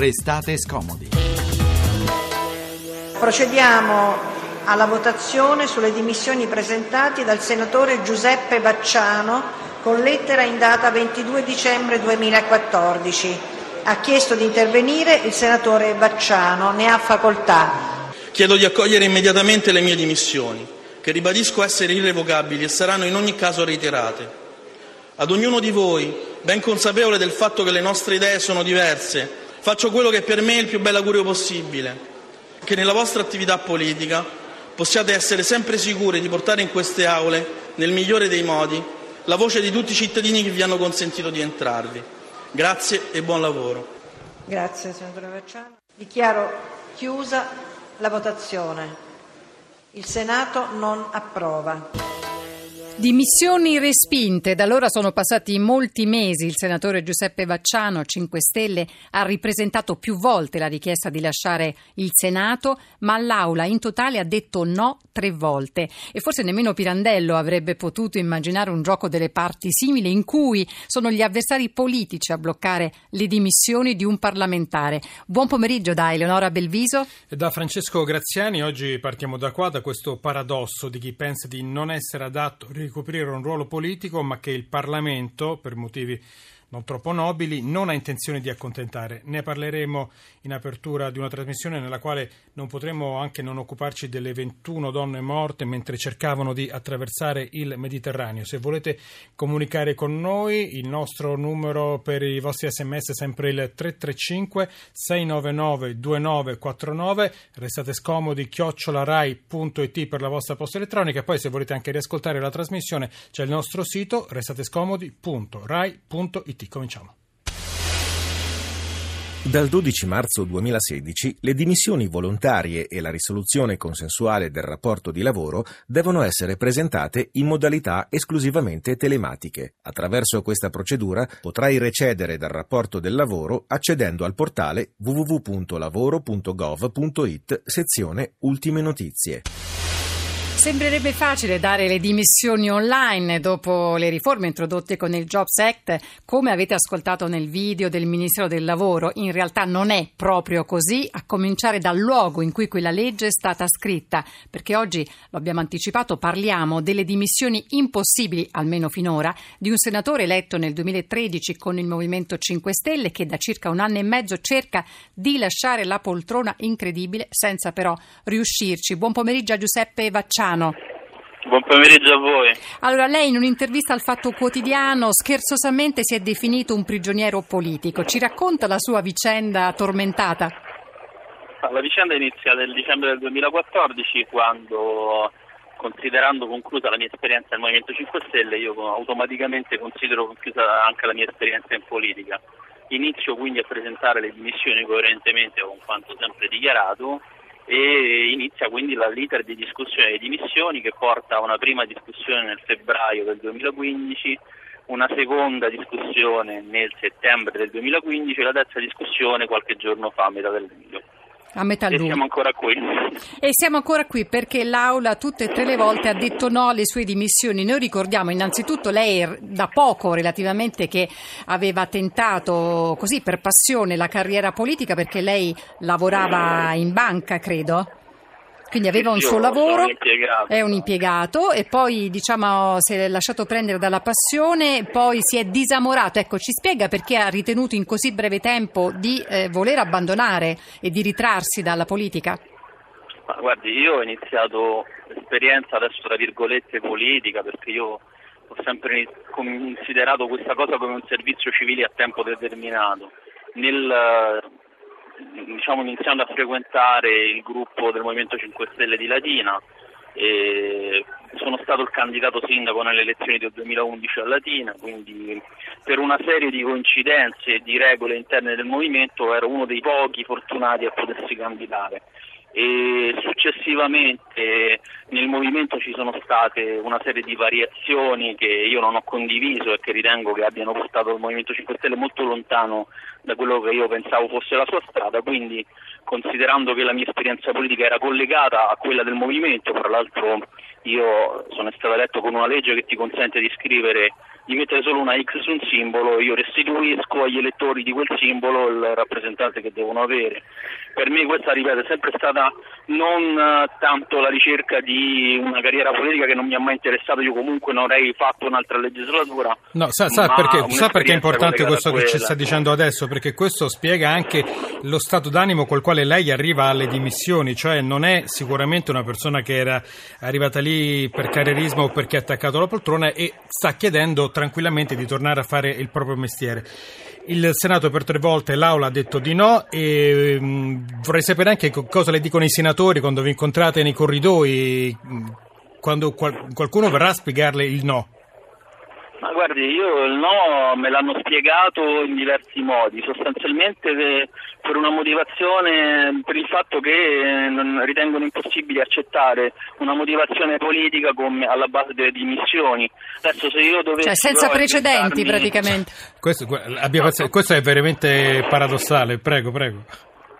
Restate scomodi. Procediamo alla votazione sulle dimissioni presentate dal senatore Giuseppe Vacciano con lettera in data 22 dicembre 2014. Ha chiesto di intervenire il senatore Vacciano. Ne ha facoltà. Chiedo di accogliere immediatamente le mie dimissioni, che ribadisco essere irrevocabili e saranno in ogni caso ritirate. Ad ognuno di voi, ben consapevole del fatto che le nostre idee sono diverse, faccio quello che per me è il più bel augurio possibile, che nella vostra attività politica possiate essere sempre sicuri di portare in queste aule, nel migliore dei modi, la voce di tutti i cittadini che vi hanno consentito di entrarvi. Grazie e buon lavoro. Grazie, senatore Vacciano. Dichiaro chiusa la votazione. Il Senato non approva. Dimissioni respinte. Da allora sono passati molti mesi. Il senatore Giuseppe Vacciano, 5 Stelle, ha ripresentato più volte la richiesta di lasciare il Senato, ma l'Aula in totale ha detto no tre volte. E forse nemmeno Pirandello avrebbe potuto immaginare un gioco delle parti simile in cui sono gli avversari politici a bloccare le dimissioni di un parlamentare. Buon pomeriggio da Eleonora Belviso. E da Francesco Graziani. Oggi partiamo da qua, da questo paradosso di chi pensa di non essere adatto ricoprire un ruolo politico, ma che il Parlamento, per motivi non troppo nobili, non ha intenzione di accontentare. Ne parleremo in apertura di una trasmissione nella quale non potremo anche non occuparci delle 21 donne morte mentre cercavano di attraversare il Mediterraneo. Se volete comunicare con noi, il nostro numero per i vostri sms è sempre il 335 699 2949. Restate scomodi, chiocciolarai.it per la vostra posta elettronica. Poi, se volete anche riascoltare la trasmissione, c'è il nostro sito restatescomodi.rai.it tutti, cominciamo. Dal 12 marzo 2016 le dimissioni volontarie e la risoluzione consensuale del rapporto di lavoro devono essere presentate in modalità esclusivamente telematiche. Attraverso questa procedura potrai recedere dal rapporto del lavoro accedendo al portale www.lavoro.gov.it sezione Ultime notizie. Sembrerebbe facile dare le dimissioni online dopo le riforme introdotte con il Jobs Act, come avete ascoltato nel video del Ministero del Lavoro. In realtà non è proprio così, a cominciare dal luogo in cui quella legge è stata scritta, perché oggi, lo abbiamo anticipato, parliamo delle dimissioni impossibili, almeno finora, di un senatore eletto nel 2013 con il Movimento 5 Stelle che da circa un anno e mezzo cerca di lasciare la poltrona incredibile senza però riuscirci. Buon pomeriggio a Giuseppe Vacciano. Milano. Buon pomeriggio a voi. Allora, lei in un'intervista al Fatto Quotidiano scherzosamente si è definito un prigioniero politico. Ci racconta la sua vicenda tormentata? La vicenda inizia nel dicembre del 2014 quando, considerando conclusa la mia esperienza nel Movimento 5 Stelle, io automaticamente considero conclusa anche la mia esperienza in politica. Inizio quindi a presentare le dimissioni coerentemente con quanto sempre dichiarato e inizia quindi la l'iter di discussione di dimissioni che porta a una prima discussione nel febbraio del 2015, una seconda discussione nel settembre del 2015 e la terza discussione qualche giorno fa, a metà del luglio. A metà e siamo ancora qui. E siamo ancora qui perché l'Aula tutte e tre le volte ha detto no alle sue dimissioni. Noi ricordiamo innanzitutto lei da poco relativamente che aveva tentato così per passione la carriera politica perché lei lavorava in banca, credo. Quindi aveva un suo lavoro, è un impiegato e poi diciamo si è lasciato prendere dalla passione, poi si è disamorato. Ecco, ci spiega perché ha ritenuto in così breve tempo di eh, voler abbandonare e di ritrarsi dalla politica? Ma guardi, io ho iniziato l'esperienza adesso tra virgolette politica perché io ho sempre considerato questa cosa come un servizio civile a tempo determinato. Nel diciamo, iniziando a frequentare il gruppo del Movimento 5 Stelle di Latina. Sono stato il candidato sindaco nelle elezioni del 2011 a Latina, quindi per una serie di coincidenze e di regole interne del movimento ero uno dei pochi fortunati a potersi candidare e successivamente nel movimento ci sono state una serie di variazioni che io non ho condiviso e che ritengo che abbiano portato il Movimento 5 Stelle molto lontano da quello che io pensavo fosse la sua strada, quindi considerando che la mia esperienza politica era collegata a quella del movimento, fra l'altro io sono stato eletto con una legge che ti consente di iscrivere di mettere solo una X su un simbolo, io restituisco agli elettori di quel simbolo il rappresentante che devono avere. Per me questa, ripeto, è sempre stata non eh, tanto la ricerca di una carriera politica che non mi ha mai interessato, io comunque non avrei fatto un'altra legislatura. No, sa, sa, perché, sa perché, è importante questo che ci sta dicendo adesso? Perché questo spiega anche lo stato d'animo col quale lei arriva alle dimissioni, cioè non è sicuramente una persona che era arrivata lì per carrierismo o perché ha attaccato la poltrona e sta chiedendo tranquillamente di tornare a fare il proprio mestiere. Il Senato per tre volte, l'Aula ha detto di no e mm, vorrei sapere anche cosa le dicono i senatori quando vi incontrate nei corridoi, mm, quando qual- qualcuno verrà a spiegarle il no. Ma guardi, io il no me l'hanno spiegato in diversi modi, sostanzialmente per una motivazione, per il fatto che eh, ritengono impossibile accettare una motivazione politica come alla base delle dimissioni. Adesso se io dovessi... Cioè senza precedenti praticamente. Questo, questo è veramente paradossale, prego, prego.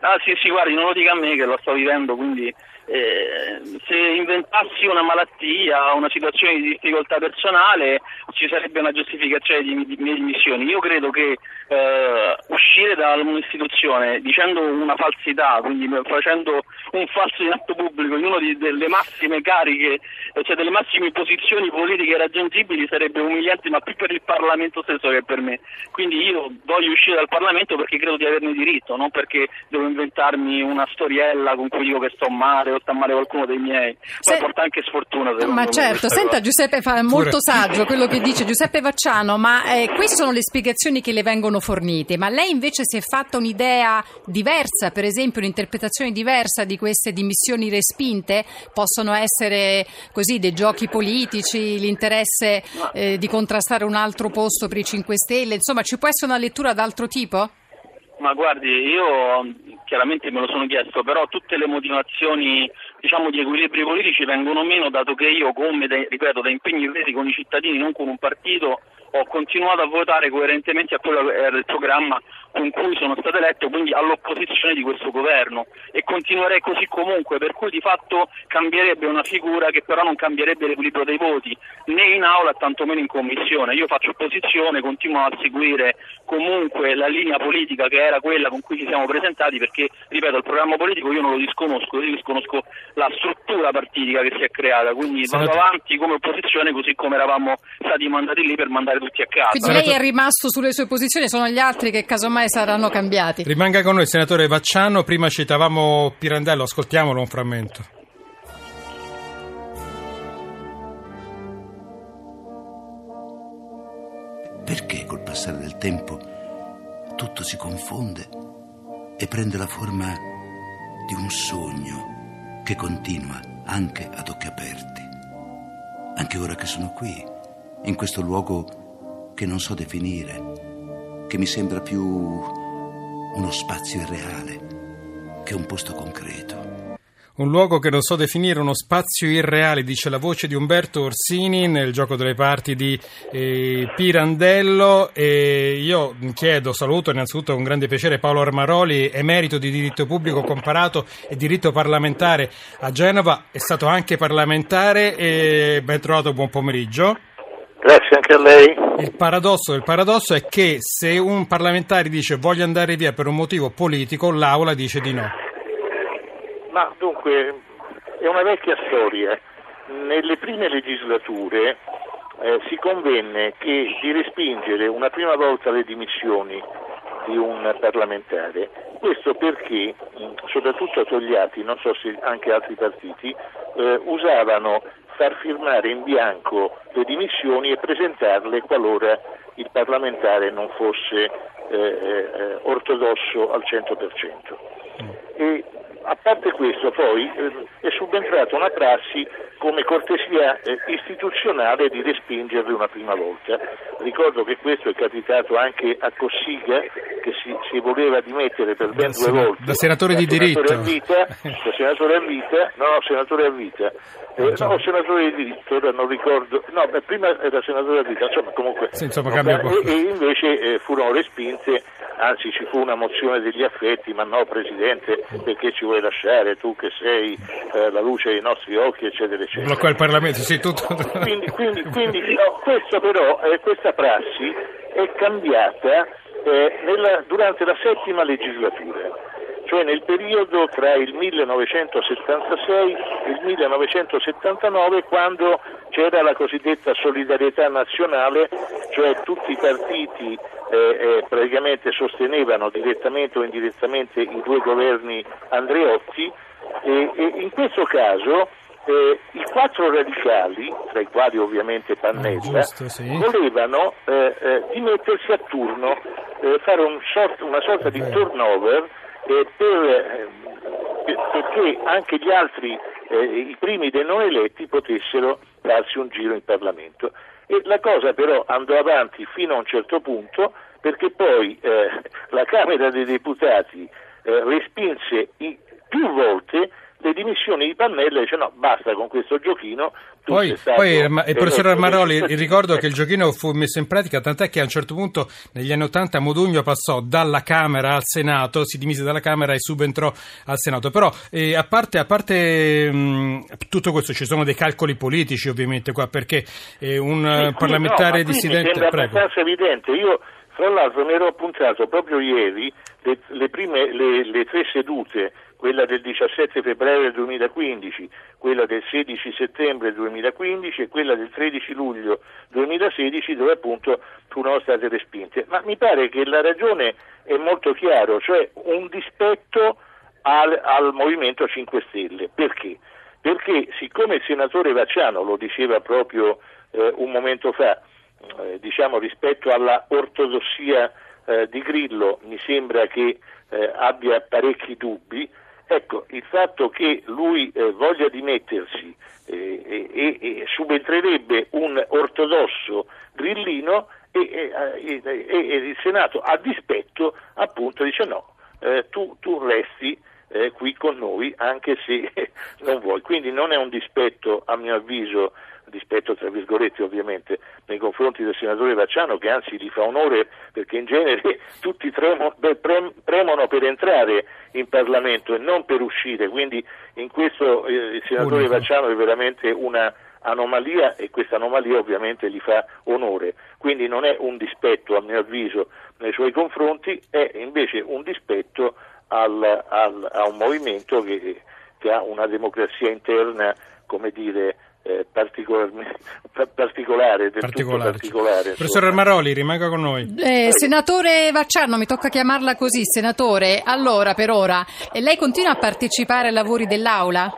Ah sì, sì, guardi, non lo dica a me che lo sto vivendo, quindi eh, se inventassi una malattia, una situazione di difficoltà personale, ci sarebbe una giustificazione di, di mie dimissioni. Io credo che eh, uscire da un'istituzione dicendo una falsità, quindi facendo un falso in atto pubblico in una delle massime cariche, cioè delle massime posizioni politiche raggiungibili, sarebbe umiliante, ma più per il Parlamento stesso che per me. Quindi io voglio uscire dal Parlamento perché credo di averne diritto, non perché devo inventarmi una storiella con cui dico che sto male sta male qualcuno dei miei, Se... poi porta anche sfortuna. Ma certo, senta cosa. Giuseppe, fa molto saggio quello che dice Giuseppe Vacciano, ma eh, queste sono le spiegazioni che le vengono fornite, ma lei invece si è fatta un'idea diversa, per esempio un'interpretazione diversa di queste dimissioni respinte? Possono essere così dei giochi politici, l'interesse eh, di contrastare un altro posto per i 5 Stelle, insomma ci può essere una lettura d'altro tipo? Ma guardi, io chiaramente me lo sono chiesto, però tutte le motivazioni diciamo, di equilibri politici vengono meno dato che io, come ripeto, da impegni presi con i cittadini, non con un partito, ho continuato a votare coerentemente a quello che era il programma con cui sono stato eletto, quindi all'opposizione di questo governo e continuerei così comunque, per cui di fatto cambierebbe una figura che però non cambierebbe l'equilibrio dei voti né in aula tantomeno in commissione. Io faccio opposizione, continuo a seguire comunque la linea politica che era quella con cui ci siamo presentati perché, ripeto, il programma politico io non lo disconosco, io disconosco la struttura partitica che si è creata, quindi vado avanti come opposizione così come eravamo stati mandati lì per mandare tutti a casa. Quindi lei è rimasto sulle sue posizioni, sono gli altri che casomai saranno cambiati. Rimanga con noi, senatore Vacciano. Prima citavamo Pirandello, ascoltiamolo un frammento. Perché col passare del tempo tutto si confonde e prende la forma di un sogno che continua anche ad occhi aperti? Anche ora che sono qui, in questo luogo che non so definire, che mi sembra più uno spazio irreale che un posto concreto. Un luogo che non so definire, uno spazio irreale, dice la voce di Umberto Orsini nel gioco delle parti di eh, Pirandello. E io chiedo, saluto innanzitutto con grande piacere Paolo Armaroli, emerito di diritto pubblico comparato e diritto parlamentare a Genova, è stato anche parlamentare e ben trovato, buon pomeriggio. Grazie anche a lei. Il paradosso, il paradosso è che se un parlamentare dice voglio andare via per un motivo politico, l'Aula dice di no. Ma dunque, è una vecchia storia. Nelle prime legislature eh, si convenne che di respingere una prima volta le dimissioni di un parlamentare. Questo perché, soprattutto a Togliatti, non so se anche altri partiti, eh, usavano far firmare in bianco le dimissioni e presentarle qualora il parlamentare non fosse eh, eh, ortodosso al 100%. Mm. E a parte questo poi eh, è subentrata una prassi come cortesia eh, istituzionale di respingerli una prima volta. Ricordo che questo è capitato anche a Cossiga che si, si voleva dimettere per ben due volte. Da senatore di diritto. A vita, da senatore a vita, no, senatore a vita. Eh, no, senatore di diritto, ora non ricordo, no, prima era senatore a vita, insomma comunque. Sì, insomma, e, e invece eh, furono respinte, anzi ci fu una mozione degli affetti, ma no Presidente, perché ci vuoi lasciare, tu che sei eh, la luce dei nostri occhi, eccetera, eccetera. Bloccare il Parlamento, sì, tutto. Quindi, quindi, quindi no, questo però, eh, questa prassi è cambiata eh, nella, durante la settima legislatura cioè nel periodo tra il 1976 e il 1979 quando c'era la cosiddetta solidarietà nazionale, cioè tutti i partiti eh, eh, praticamente sostenevano direttamente o indirettamente i due governi Andreotti e, e in questo caso eh, i quattro radicali, tra i quali ovviamente Pannella, ah, giusto, sì. volevano eh, eh, dimettersi a turno, eh, fare un sort, una sorta di turnover eh, per, perché anche gli altri, eh, i primi dei non eletti, potessero darsi un giro in Parlamento. E la cosa però andò avanti fino a un certo punto perché poi eh, la Camera dei Deputati eh, respinse i, più volte le dimissioni di Pannella dice no, basta con questo giochino. Poi, poi il professor Armaroli, ricordo che il giochino fu messo in pratica, tant'è che a un certo punto negli anni Ottanta Modugno passò dalla Camera al Senato, si dimise dalla Camera e subentrò al Senato. Però eh, a parte, a parte mh, tutto questo ci sono dei calcoli politici ovviamente qua, perché eh, un sì, parlamentare no, dissidente... Mi sembra abbastanza evidente, io tra l'altro mi ero appuntato proprio ieri le, le, prime, le, le tre sedute quella del 17 febbraio 2015, quella del 16 settembre 2015 e quella del 13 luglio 2016 dove appunto furono state respinte. Ma mi pare che la ragione è molto chiara, cioè un dispetto al, al Movimento 5 Stelle. Perché? Perché siccome il senatore Vacciano lo diceva proprio eh, un momento fa, eh, diciamo rispetto alla ortodossia eh, di Grillo mi sembra che eh, abbia parecchi dubbi, Ecco, il fatto che lui eh, voglia dimettersi eh, e, e, subentrerebbe un ortodosso grillino e, e, il Senato a dispetto appunto dice no, eh, tu, tu, resti eh, qui con noi anche se non vuoi. Quindi non è un dispetto a mio avviso dispetto tra virgolette ovviamente nei confronti del senatore Vacciano che anzi gli fa onore perché in genere tutti tremo, premono per entrare in Parlamento e non per uscire, quindi in questo eh, il senatore Unico. Vacciano è veramente una anomalia e questa anomalia ovviamente gli fa onore, quindi non è un dispetto a mio avviso nei suoi confronti, è invece un dispetto al, al, a un movimento che, che ha una democrazia interna, come dire, eh, particolare, del particolare. particolare Professor Armaroli, rimanga con noi. Eh, senatore Vacciano, mi tocca chiamarla così, senatore. Allora, per ora, lei continua a partecipare ai lavori dell'Aula?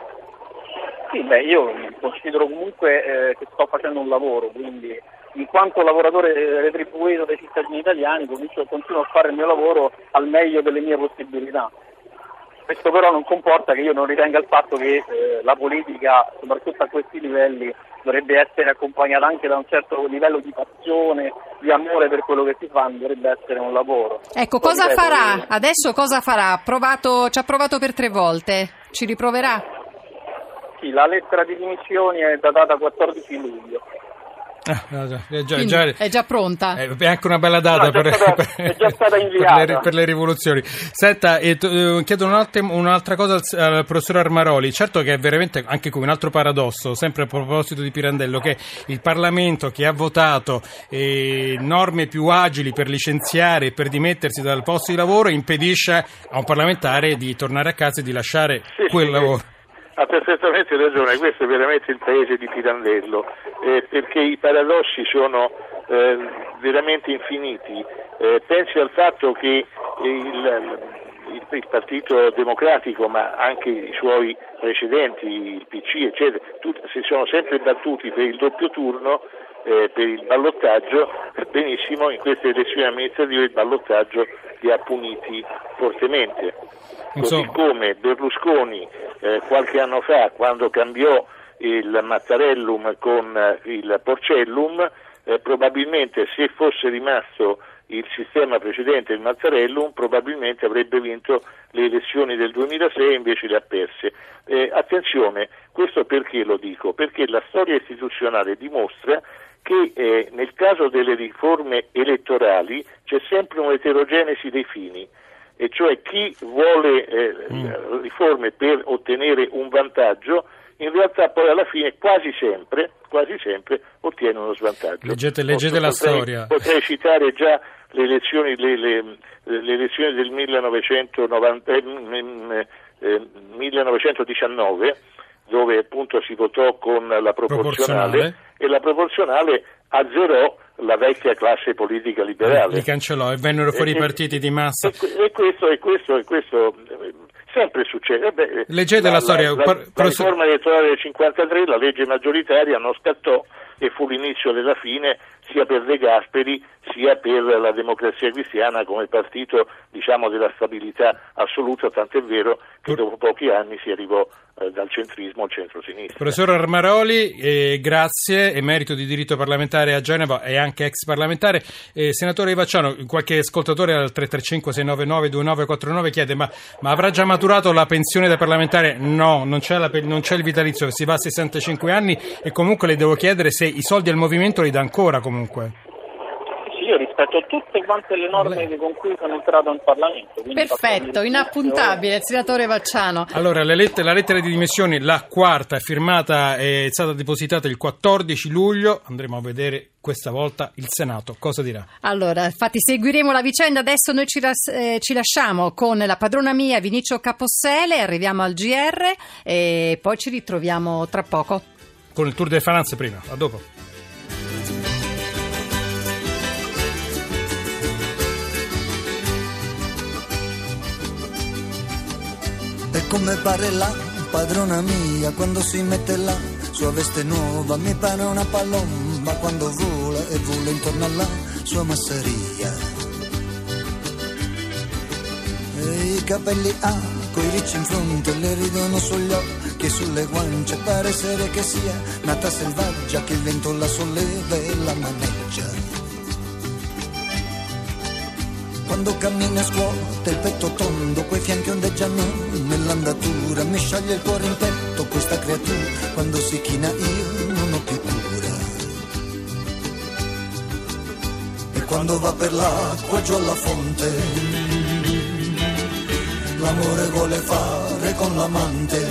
Sì, beh, io considero comunque eh, che sto facendo un lavoro, quindi in quanto lavoratore retribuito dai cittadini italiani continuo a fare il mio lavoro al meglio delle mie possibilità. Questo però non comporta che io non ritenga il fatto che eh, la politica, soprattutto a questi livelli, dovrebbe essere accompagnata anche da un certo livello di passione, di amore per quello che si fa, dovrebbe essere un lavoro. Ecco, Poi cosa farà? Che... Adesso cosa farà? Provato, ci ha provato per tre volte, ci riproverà? Sì, la lettera di dimissioni è datata 14 luglio. Ah, no, già, è, già, già, è, già, pronta. È anche una bella data no, per, stata, per, per, le, per, le, rivoluzioni. Senta, eh, chiedo un'altra cosa al, al, professor Armaroli. Certo che è veramente anche come un altro paradosso, sempre a proposito di Pirandello, che il Parlamento che ha votato eh, norme più agili per licenziare e per dimettersi dal posto di lavoro impedisce a un parlamentare di tornare a casa e di lasciare sì, quel sì, lavoro. Ha perfettamente ragione, questo è veramente il paese di Pirandello, eh, perché i paradossi sono eh, veramente infiniti. Eh, pensi al fatto che il, il, il, Partito Democratico, ma anche i suoi precedenti, il PC, eccetera, tutti, si sono sempre battuti per il doppio turno, eh, per il ballottaggio, benissimo in queste elezioni amministrative il ballottaggio li ha puniti fortemente. Così come Berlusconi eh, qualche anno fa, quando cambiò il Mattarellum con eh, il Porcellum, eh, probabilmente se fosse rimasto il sistema precedente, il Mazzarellum, probabilmente avrebbe vinto le elezioni del 2006 e invece le ha perse. Eh, attenzione, questo perché lo dico? Perché la storia istituzionale dimostra che eh, nel caso delle riforme elettorali c'è sempre un'eterogenesi dei fini e cioè chi vuole eh, mm. riforme per ottenere un vantaggio, in realtà poi alla fine quasi sempre, quasi sempre ottiene uno svantaggio. Leggete, leggete la potrei, storia. Potrei citare già le elezioni, le, le, le elezioni del 1990, eh, eh, 1919 dove appunto si votò con la proporzionale, proporzionale. E la proporzionale azzerò la vecchia classe politica liberale. Li cancellò e vennero fuori i partiti di massa. E, e, questo, e questo, e questo eh, sempre succede. Beh, Leggete la, la storia. La, la, la riforma elettorale del 1953, la legge maggioritaria non scattò e fu l'inizio della fine sia per De Gasperi sia per la democrazia cristiana come partito diciamo, della stabilità assoluta, tant'è vero che dopo pochi anni si arrivò eh, dal centrismo al centro-sinistra. Professor Armaroli, eh, grazie, emerito di diritto parlamentare a Genova e anche ex parlamentare. Eh, senatore Ivacciano, qualche ascoltatore al 335-699-2949 chiede ma, ma, avrà già maturato la pensione da parlamentare? No, non c'è, la, non c'è, il vitalizio, si va a 65 anni e comunque le devo chiedere se i soldi al movimento li dà ancora comunque rispetto a tutte quante le norme con cui sono entrato in Parlamento. Perfetto, inappuntabile, il senatore Vacciano. Allora, la lettera, la lettera, di dimissioni, la quarta, è firmata, è stata depositata il 14 luglio, andremo a vedere questa volta il Senato cosa dirà. Allora, infatti seguiremo la vicenda, adesso noi ci, ras- eh, ci lasciamo con la padrona mia Vinicio Capossele, arriviamo al GR e poi ci ritroviamo tra poco. Con il Tour de France prima, a dopo. Come pare la padrona mia. Quando si mette la sua veste nuova mi pare una palomba. Quando vola e vola intorno alla sua masseria. E i capelli ha coi ricci in fronte le ridono sugli occhi e sulle guance. Pare essere che sia nata selvaggia che il vento la solleva e la maneggia quando cammina scuote il petto tondo, quei fianchi ondeggiano. Nell'andatura, mi scioglie il cuore in petto questa creatura, quando si china io non ho più cura. E quando va per l'acqua giù alla fonte, l'amore vuole fare con l'amante,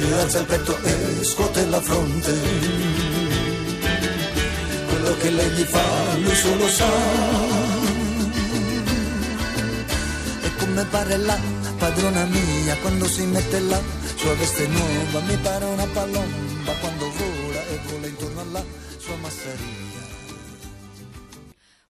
e alza il petto e scuote la fronte quello che lei gli fa, lui solo sa. E come pare la padrona mia quando si mette la sua veste nuova, mi pare una palomba quando vola e vola intorno alla sua masseria.